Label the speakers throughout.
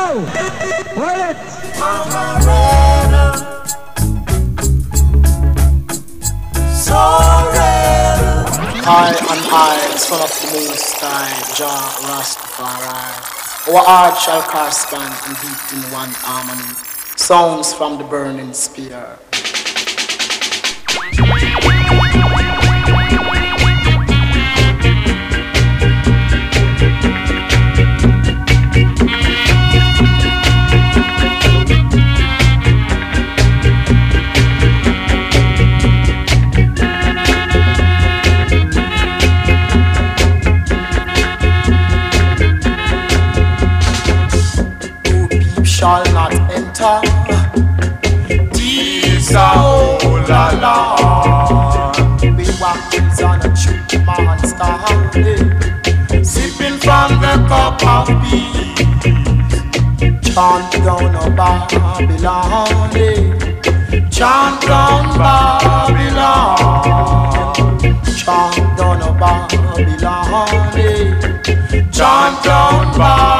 Speaker 1: High Roll
Speaker 2: high, Hi, I'm I, son of the moon sky, Jah Rastafari. Our art shall correspond and beat in one harmony. Sounds from the burning spear. shall not enter. These are all alone. We walkies on a tree, man standing, sipping from the cup of peace. Chant down on Babylon, chant down Babylon, chant down on Babylon, chant down Babylon.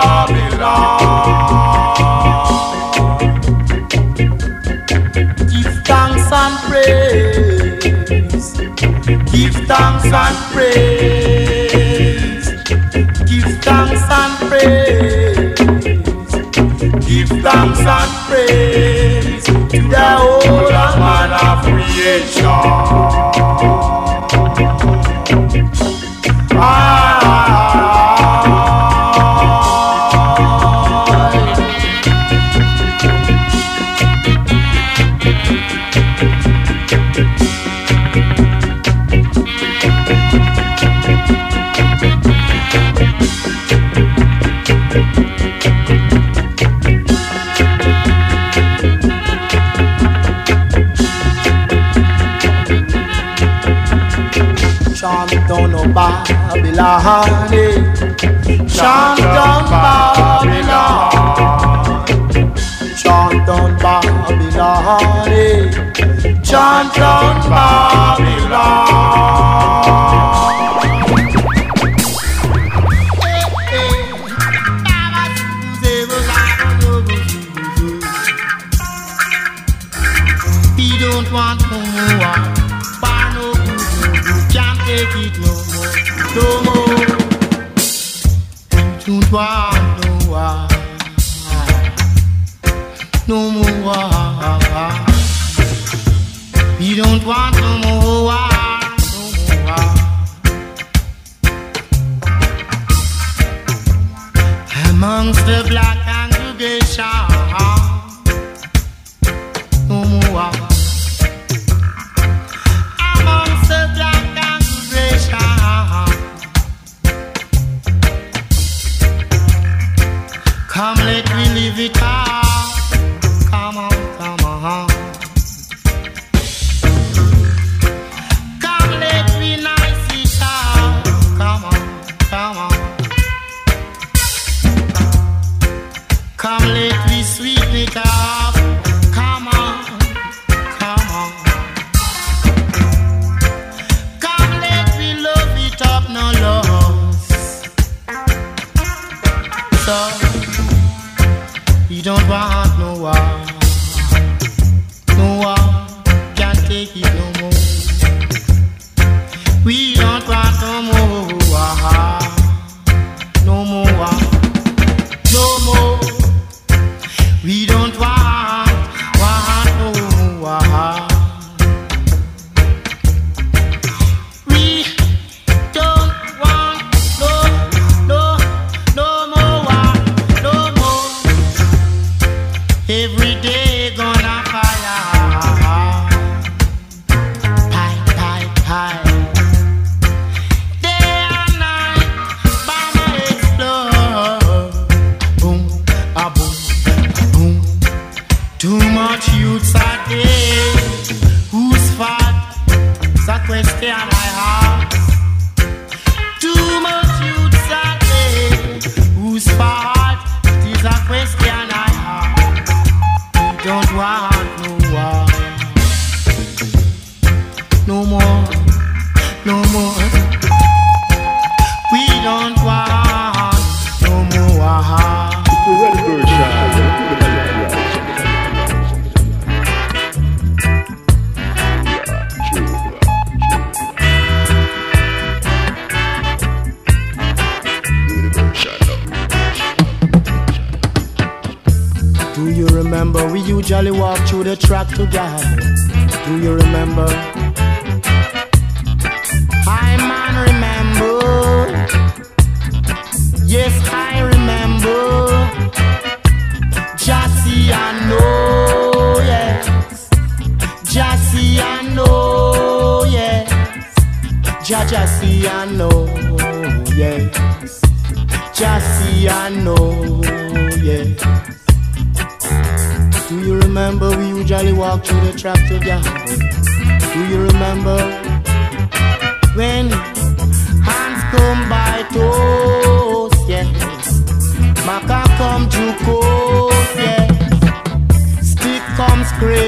Speaker 2: thanks and praise. Give thanks and praise. Give thanks and praise to the whole of of creation. down Babylon. Chant down Babylon. Chant down Babylon. Chant down Babylon.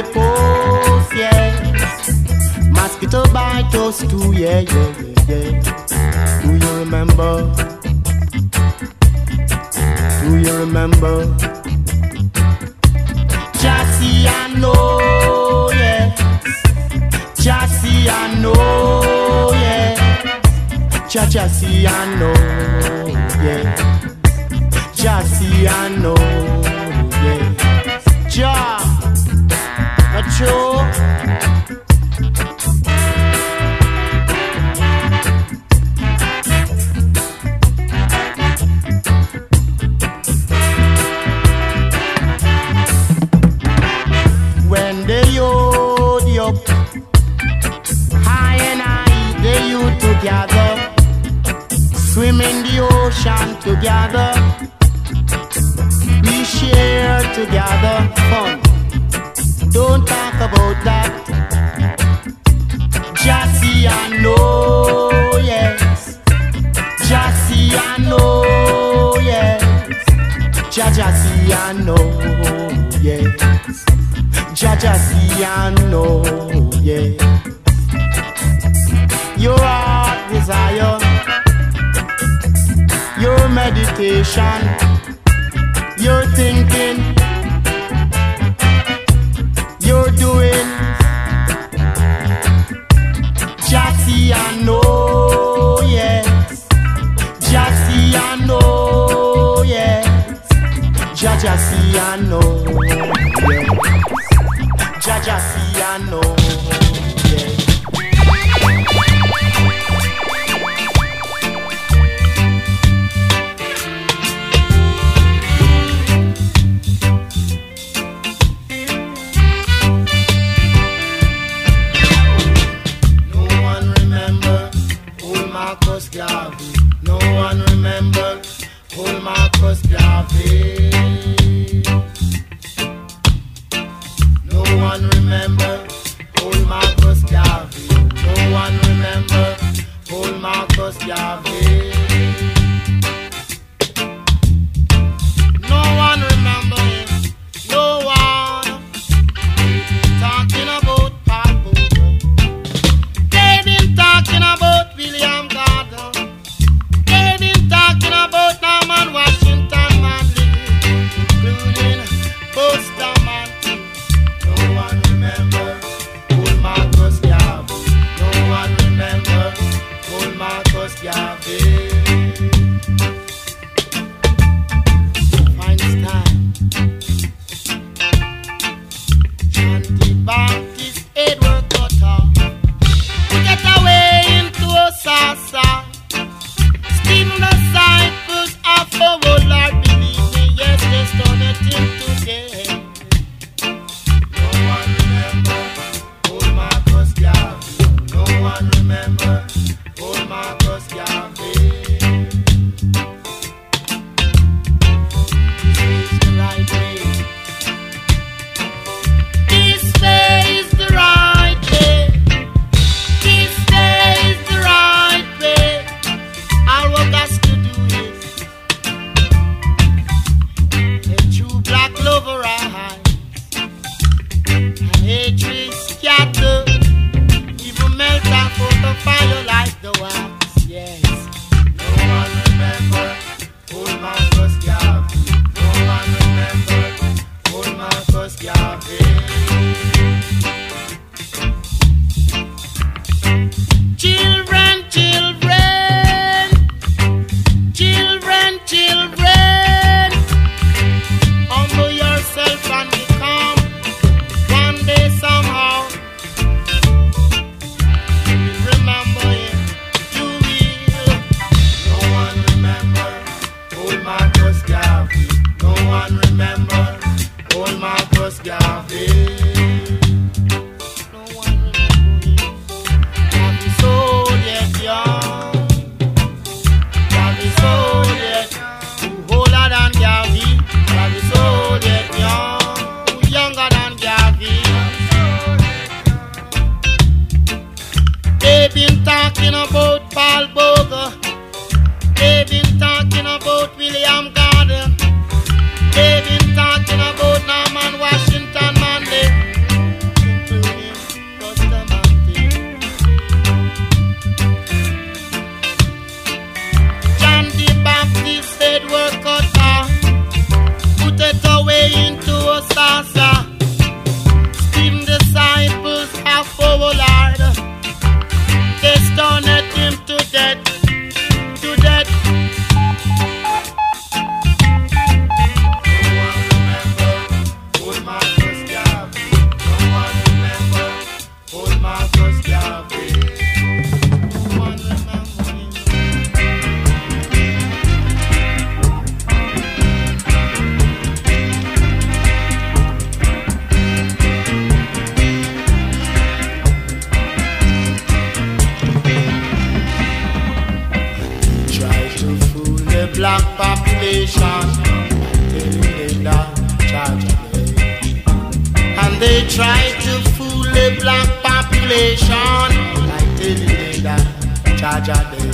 Speaker 2: Scrapos, yes. Mosquito bite us too, yeah, yeah, yeah, yeah. Do you remember? Do you remember? Jassy, I know, yeah. Jassy, I know, yeah. Cha Jassy, I know, yeah. Jassy, I know, yeah. Ja, together. We share together fun. About that. Jassy, I know, yes. Jassy, I know, yes. Jassy, I know, yes. Jassy, I know, yes. Your heart desire your meditation, your thinking, doing. Jassy, I know, yes. Jassy, I know, yes. Jassy, I know, yes. Jassy, I know. That charge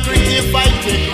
Speaker 2: gritty, your fight.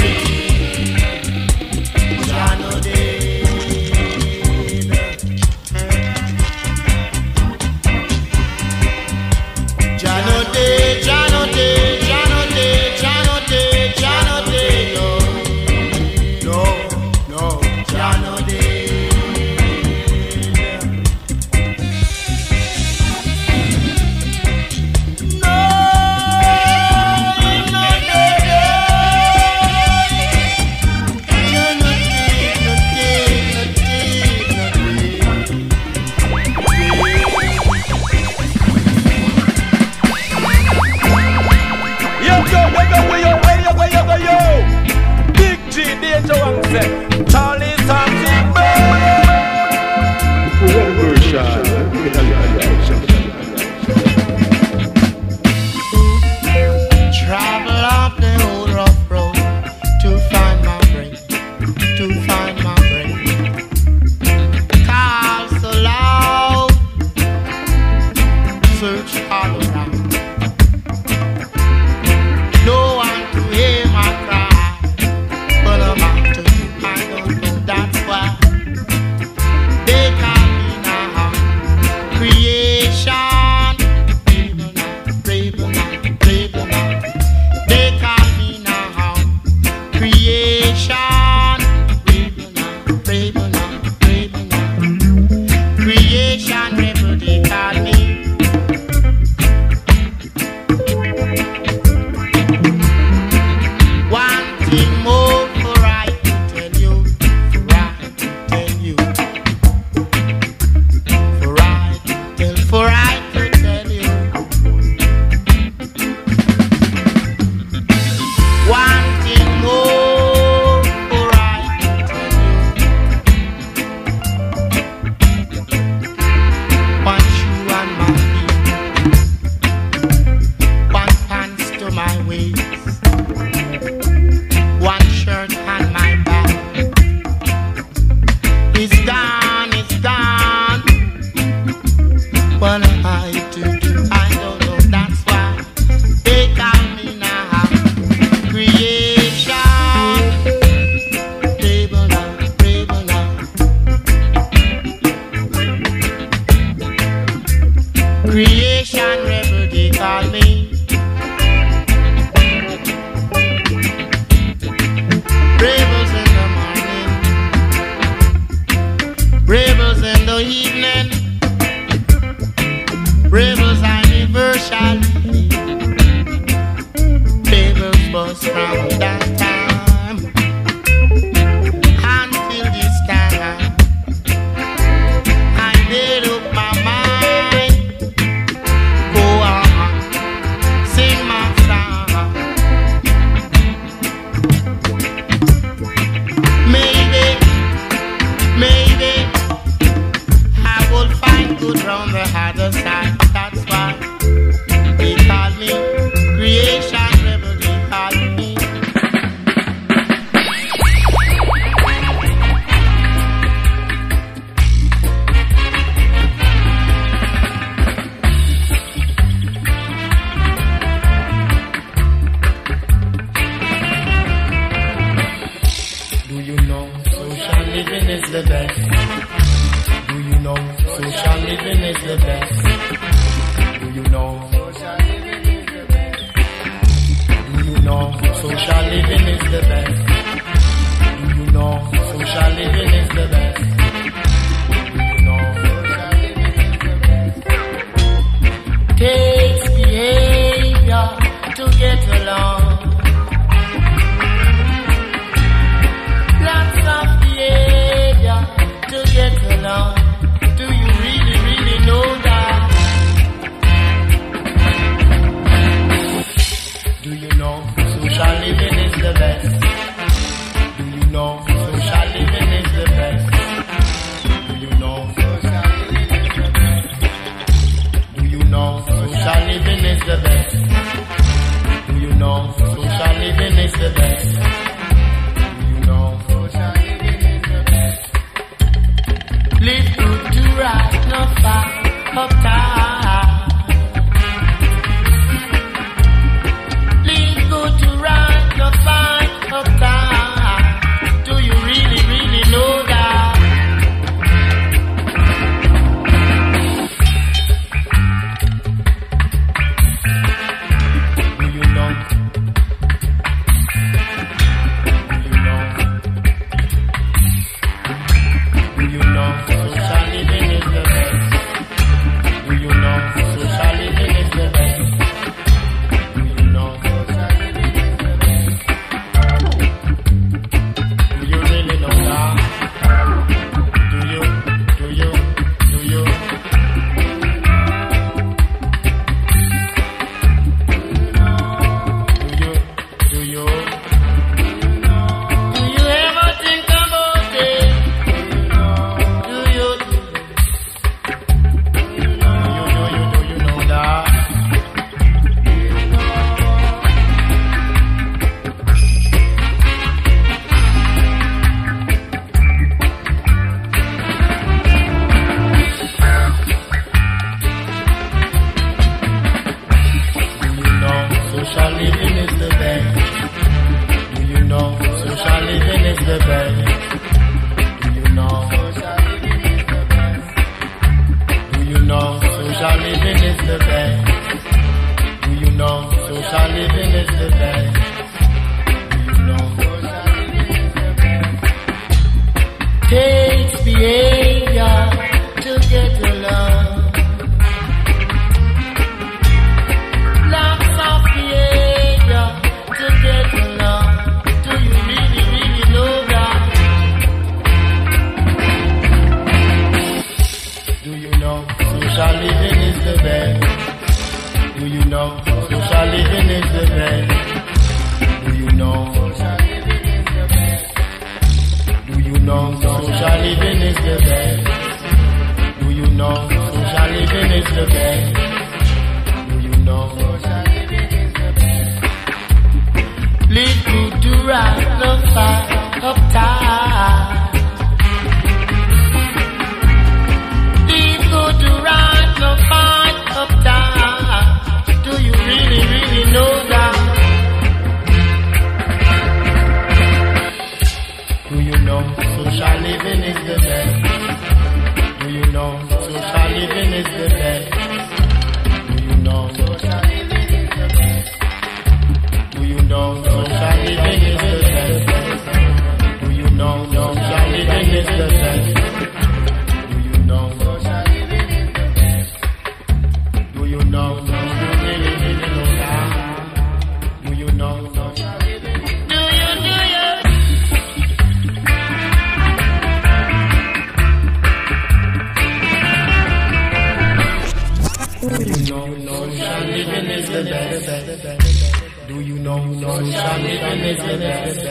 Speaker 2: is.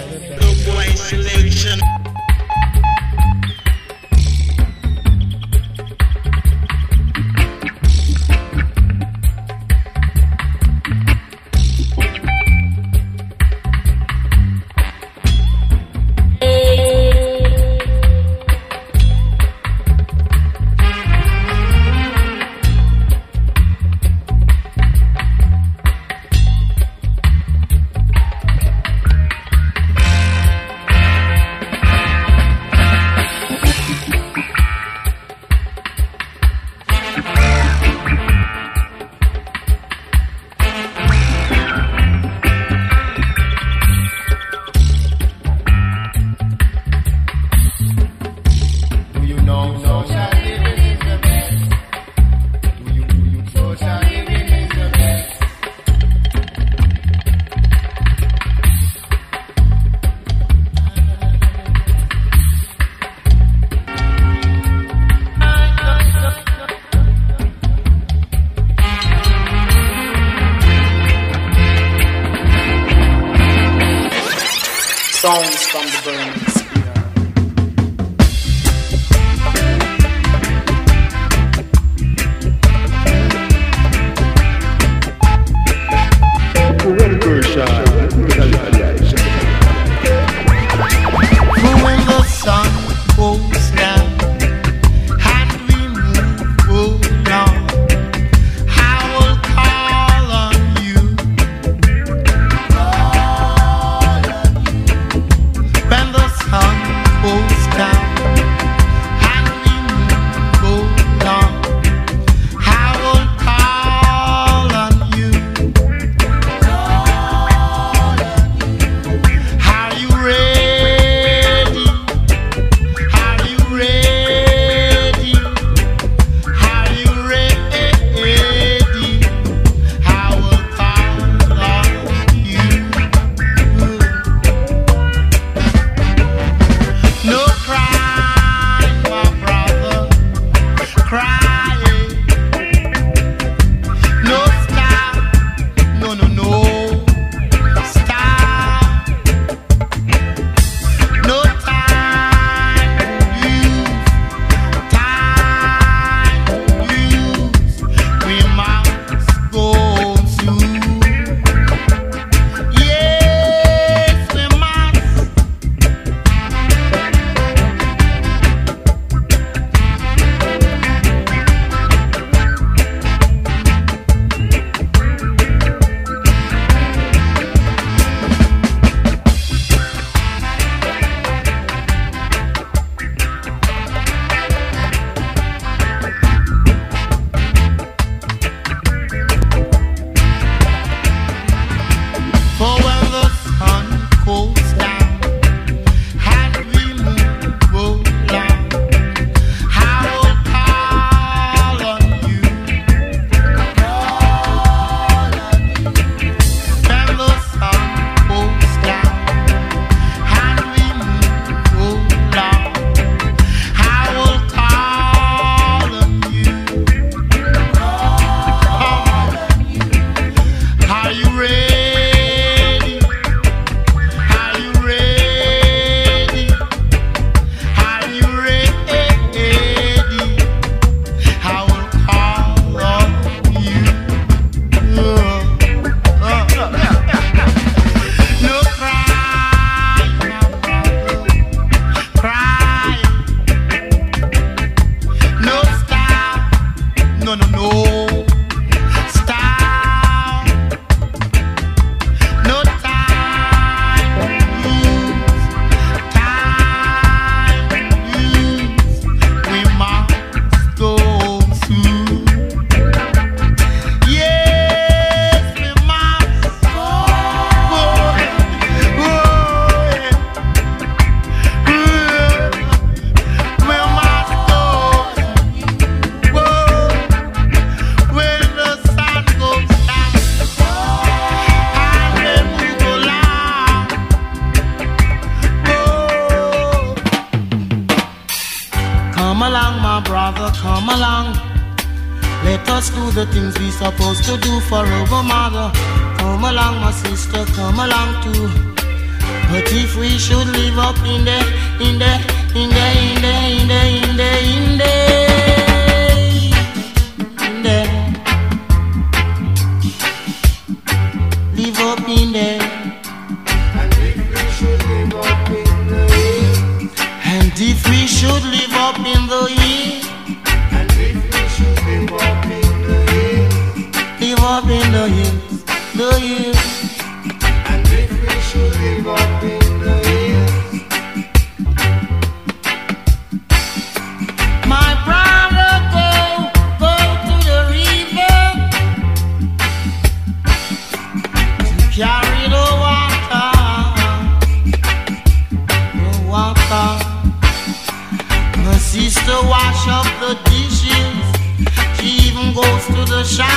Speaker 2: Shine.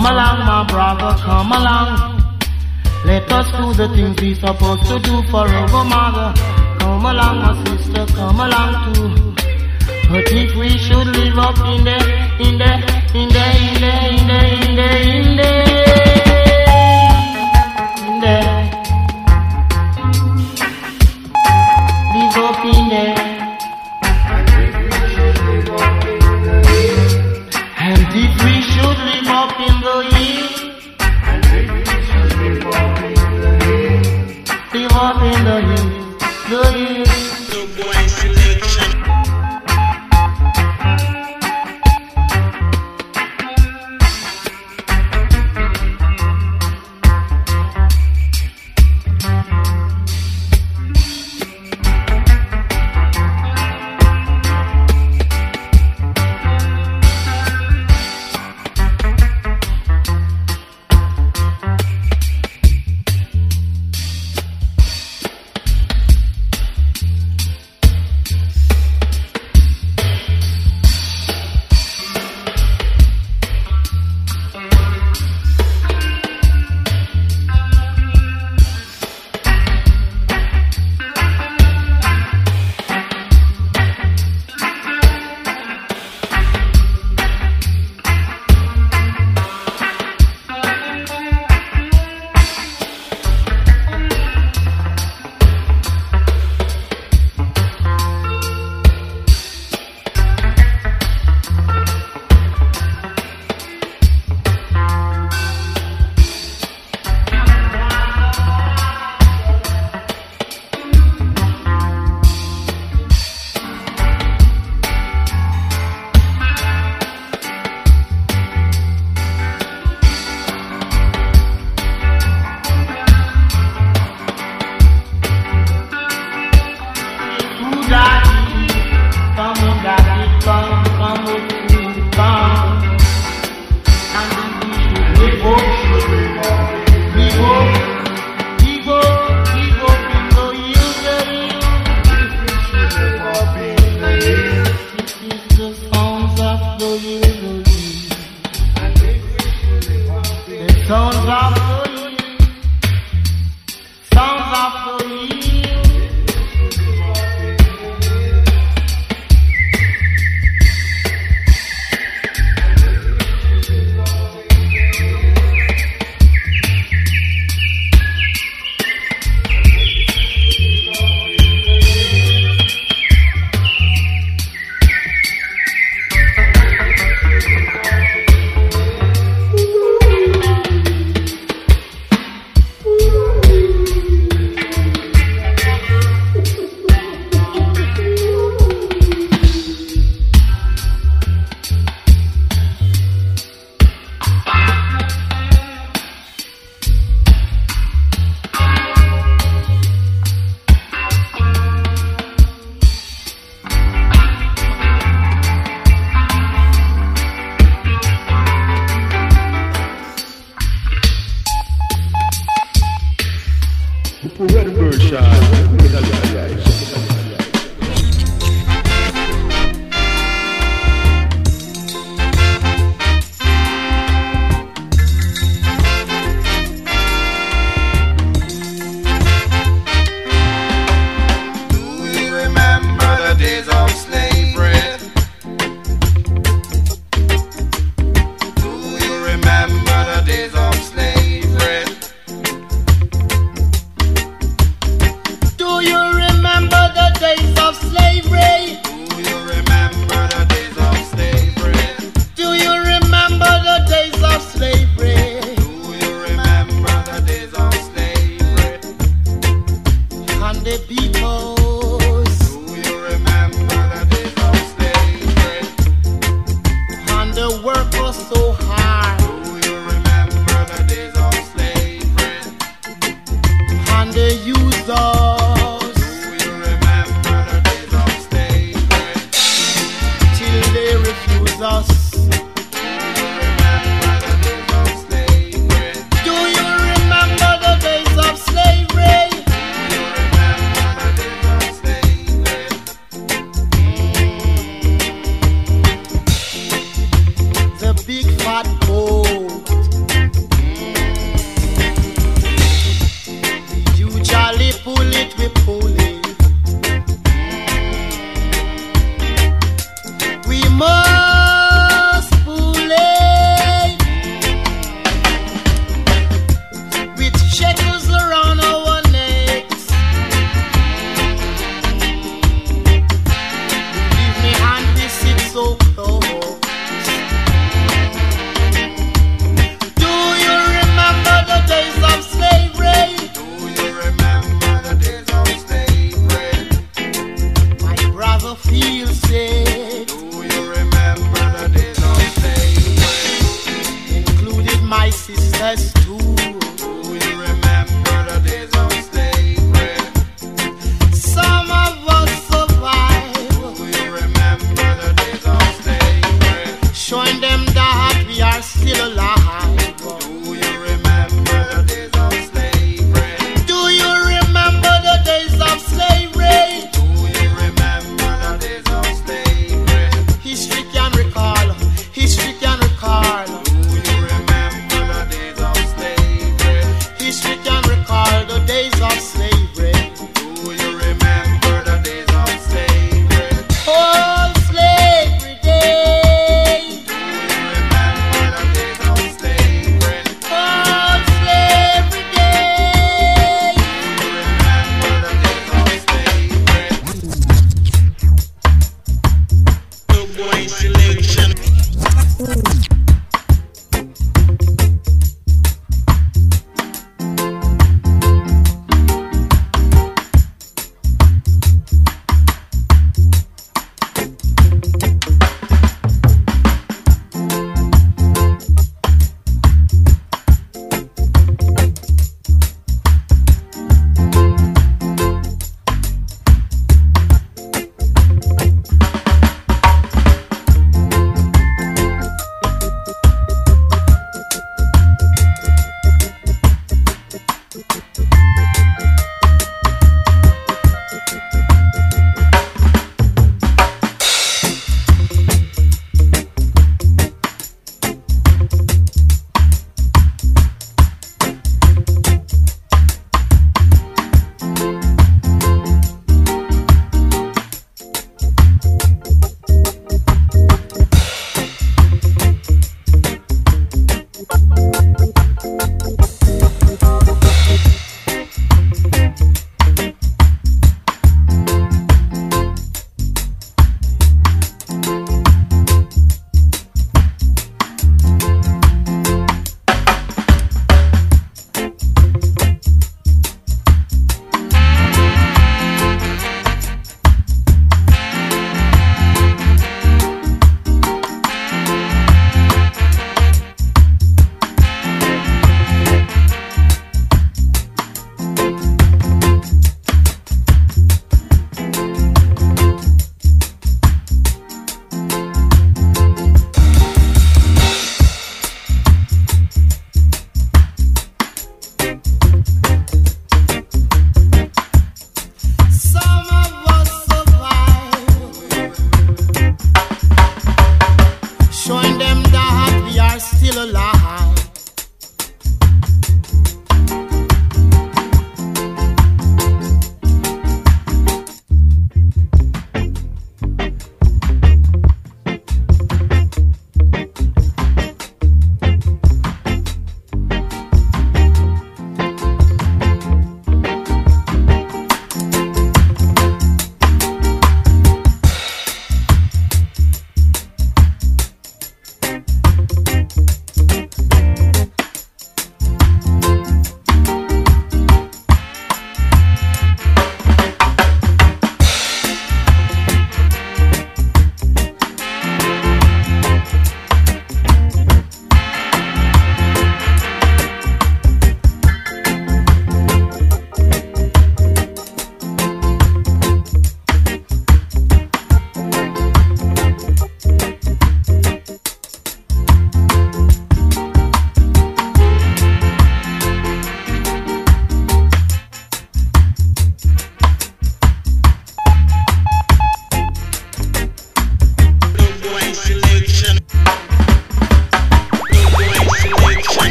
Speaker 2: Come along, my brother, come along. Let us do the things we're supposed to do forever, mother. Come along, my sister, come along too. But if we should live up in there, in there, in there, in there, in there, in there. in the.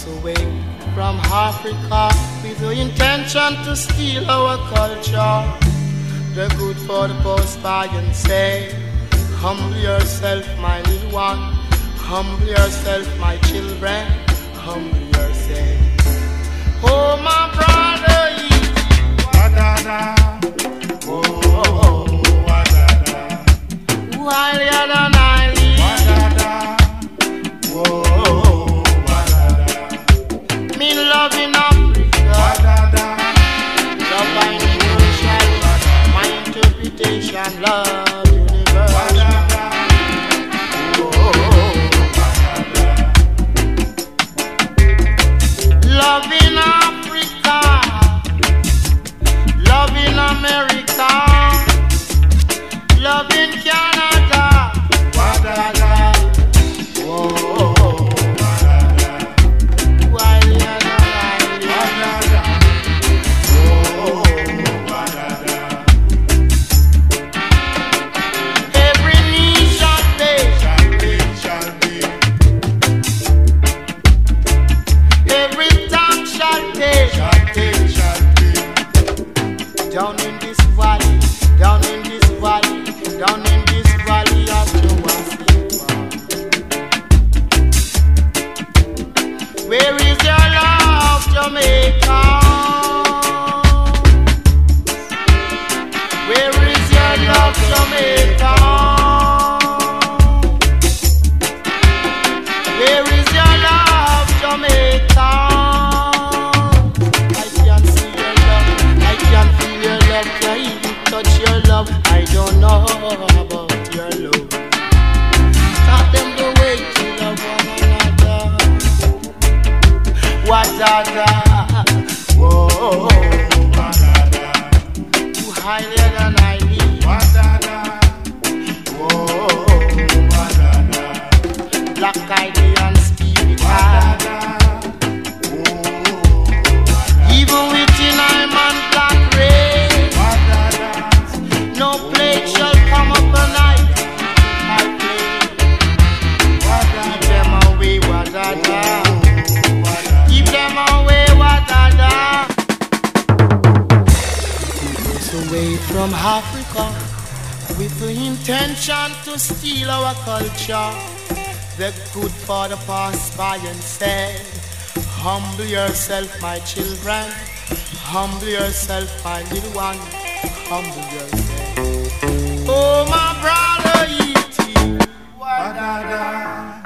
Speaker 2: us away from Africa with
Speaker 3: the
Speaker 2: intention to steal our culture. The good for the post by and say, Humble yourself, my little one. Humble yourself, my children. Humble yourself. Oh, my brother,
Speaker 3: Wadada. Oh, oh, oh Wadada. While the other night.
Speaker 2: Me loving Africa. Love by. My interpretation, love Da? Whoa,
Speaker 3: Wadada.
Speaker 2: you higher intention to steal our culture. The good father passed by and said, Humble yourself, my children. Humble yourself, my little one. Humble yourself. Oh, my brother, E.T.
Speaker 3: Wadada.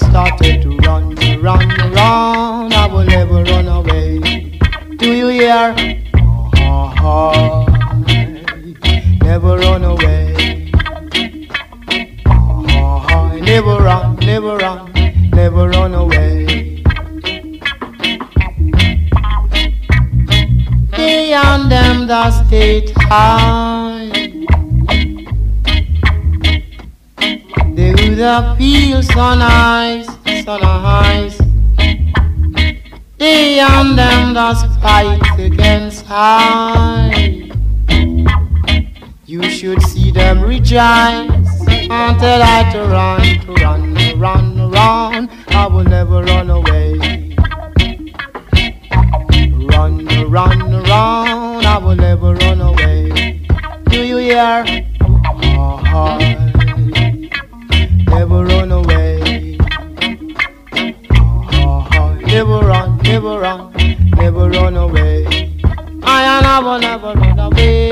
Speaker 2: Started to run, run, run. I will never run away. Do you hear? Oh, never run away. Oh, never run, never run, never run away. Beyond them the state high. They would feel so nice, so nice. Beyond them does fight against high. You should see them rejoice until I to run, to run, run, run. I will never run away. Run, run, run. I will never run away. Do you hear? Run away. I never, never run away.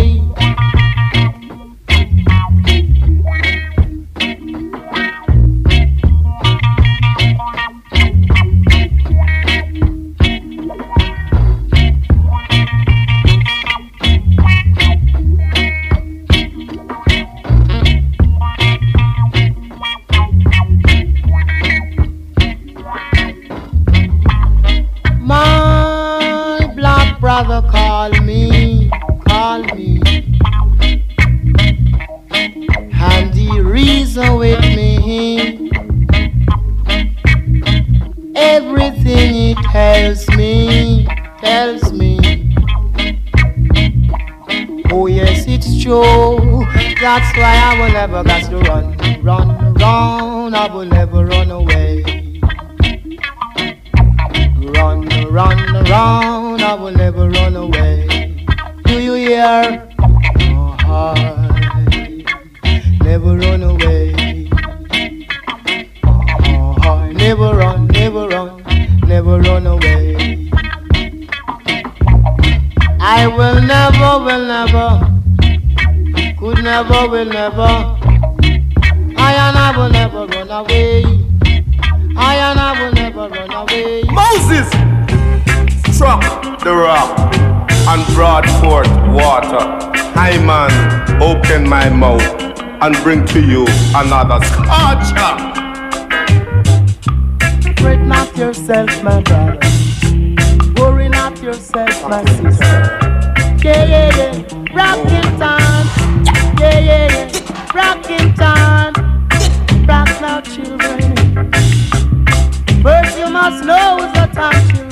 Speaker 2: Never got to run, run, run. I will never run away. Run, run, run, I will never run away. Do you hear? Oh, I never run away. Oh, I never run, never run, never run away. I will never, will never, never, will never. I and I will never run away. I and I will never run away.
Speaker 3: Moses struck the rock and brought forth water. I man, open my mouth and bring to you another scorcher.
Speaker 2: Fret not yourself, my brother. Worry not yourself, my sister. Yeah, yeah, yeah. Rockin' time. Yeah, yeah, yeah. Rockin' time. Rock now, children. First you must know the time, children.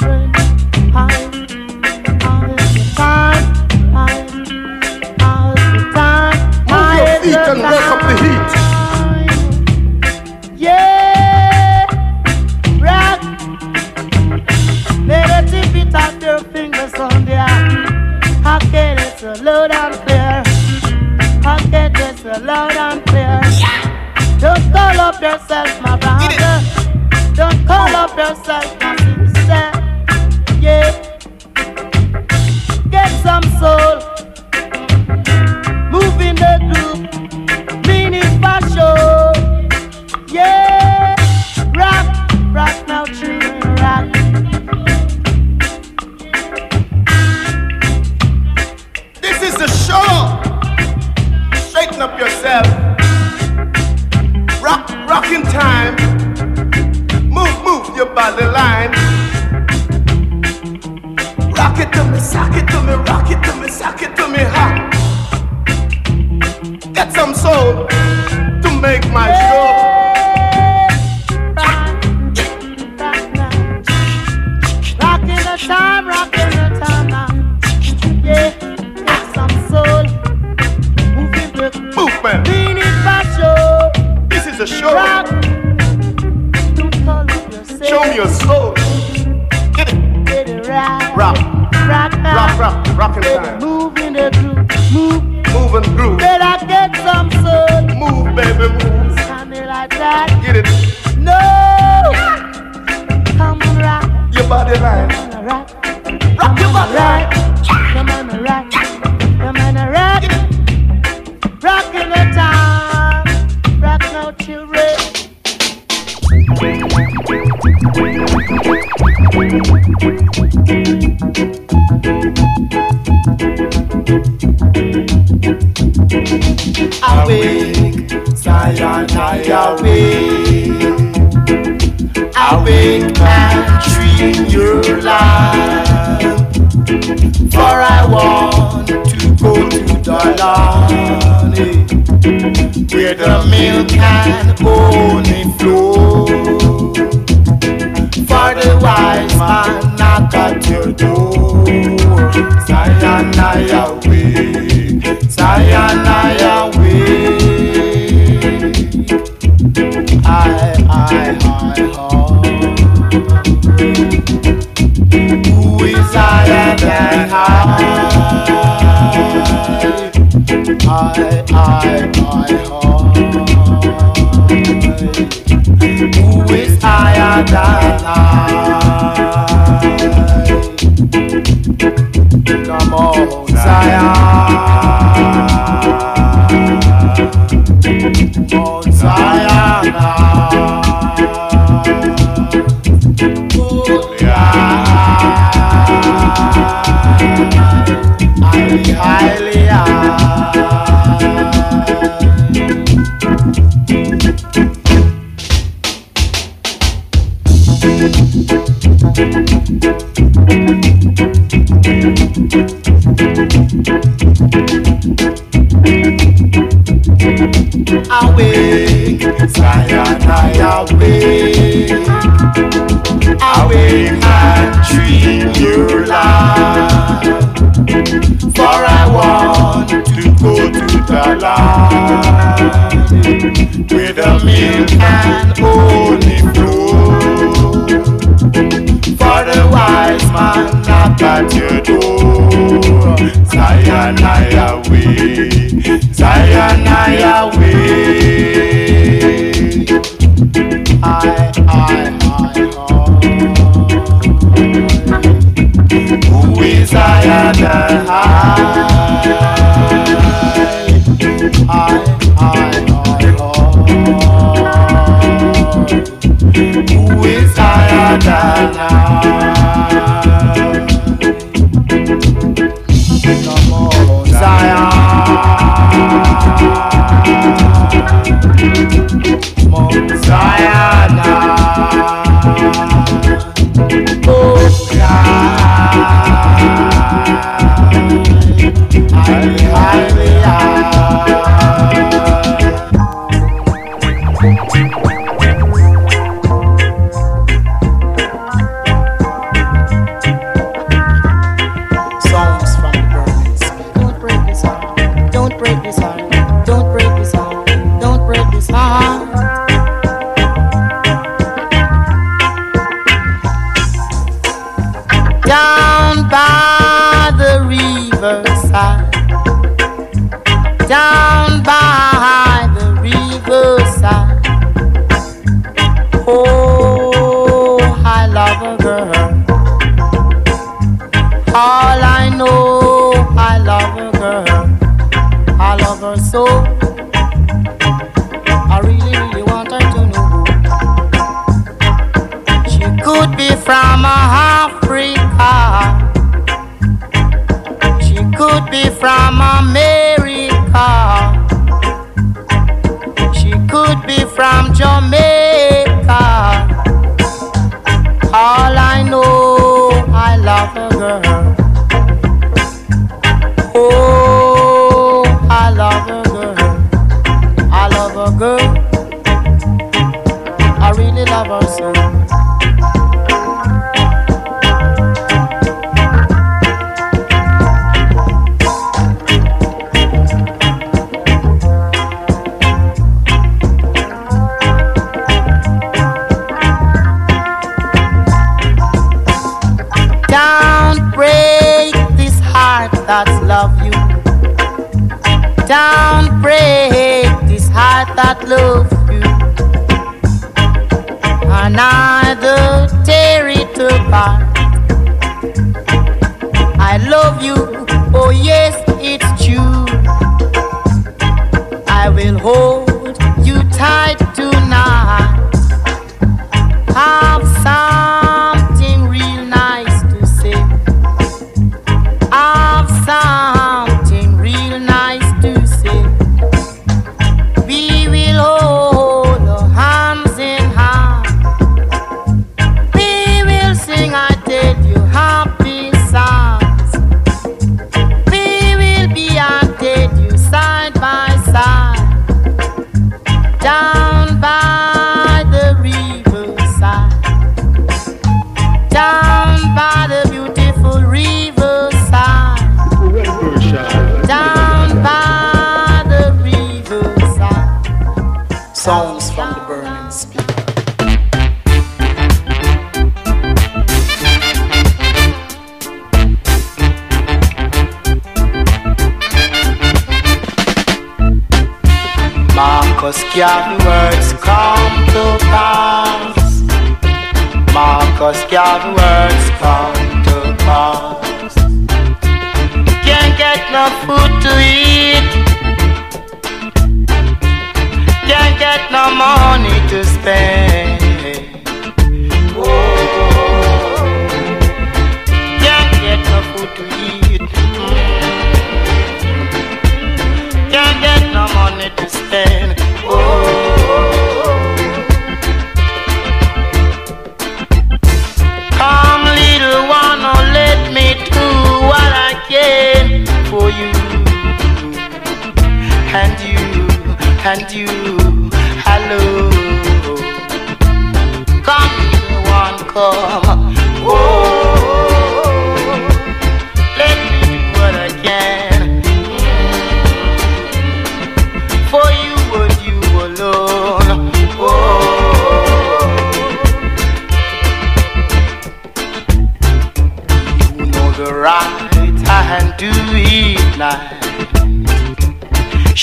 Speaker 3: Sock it to me, rock it to me, sock it
Speaker 2: high. where the milk can only flow. For the wise man knock at your door, Zion I away, Zion I away. I, I, Who is I and I? I Chinatown.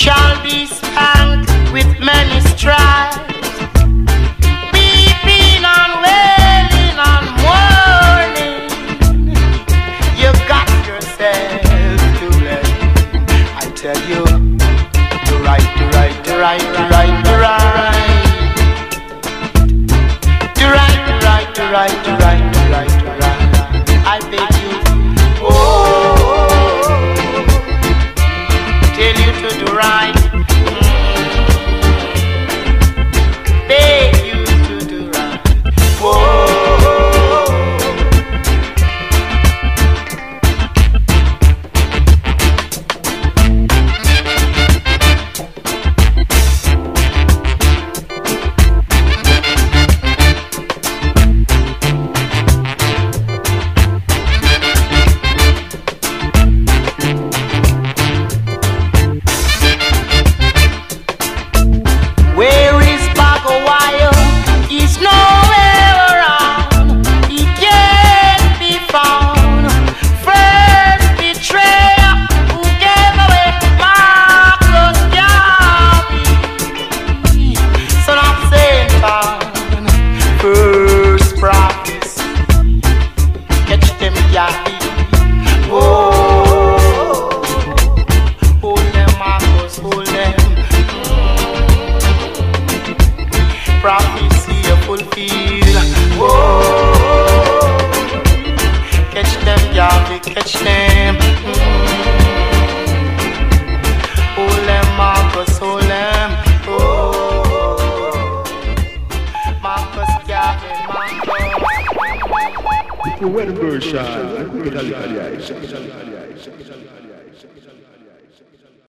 Speaker 2: Shall be spanked with many stripes.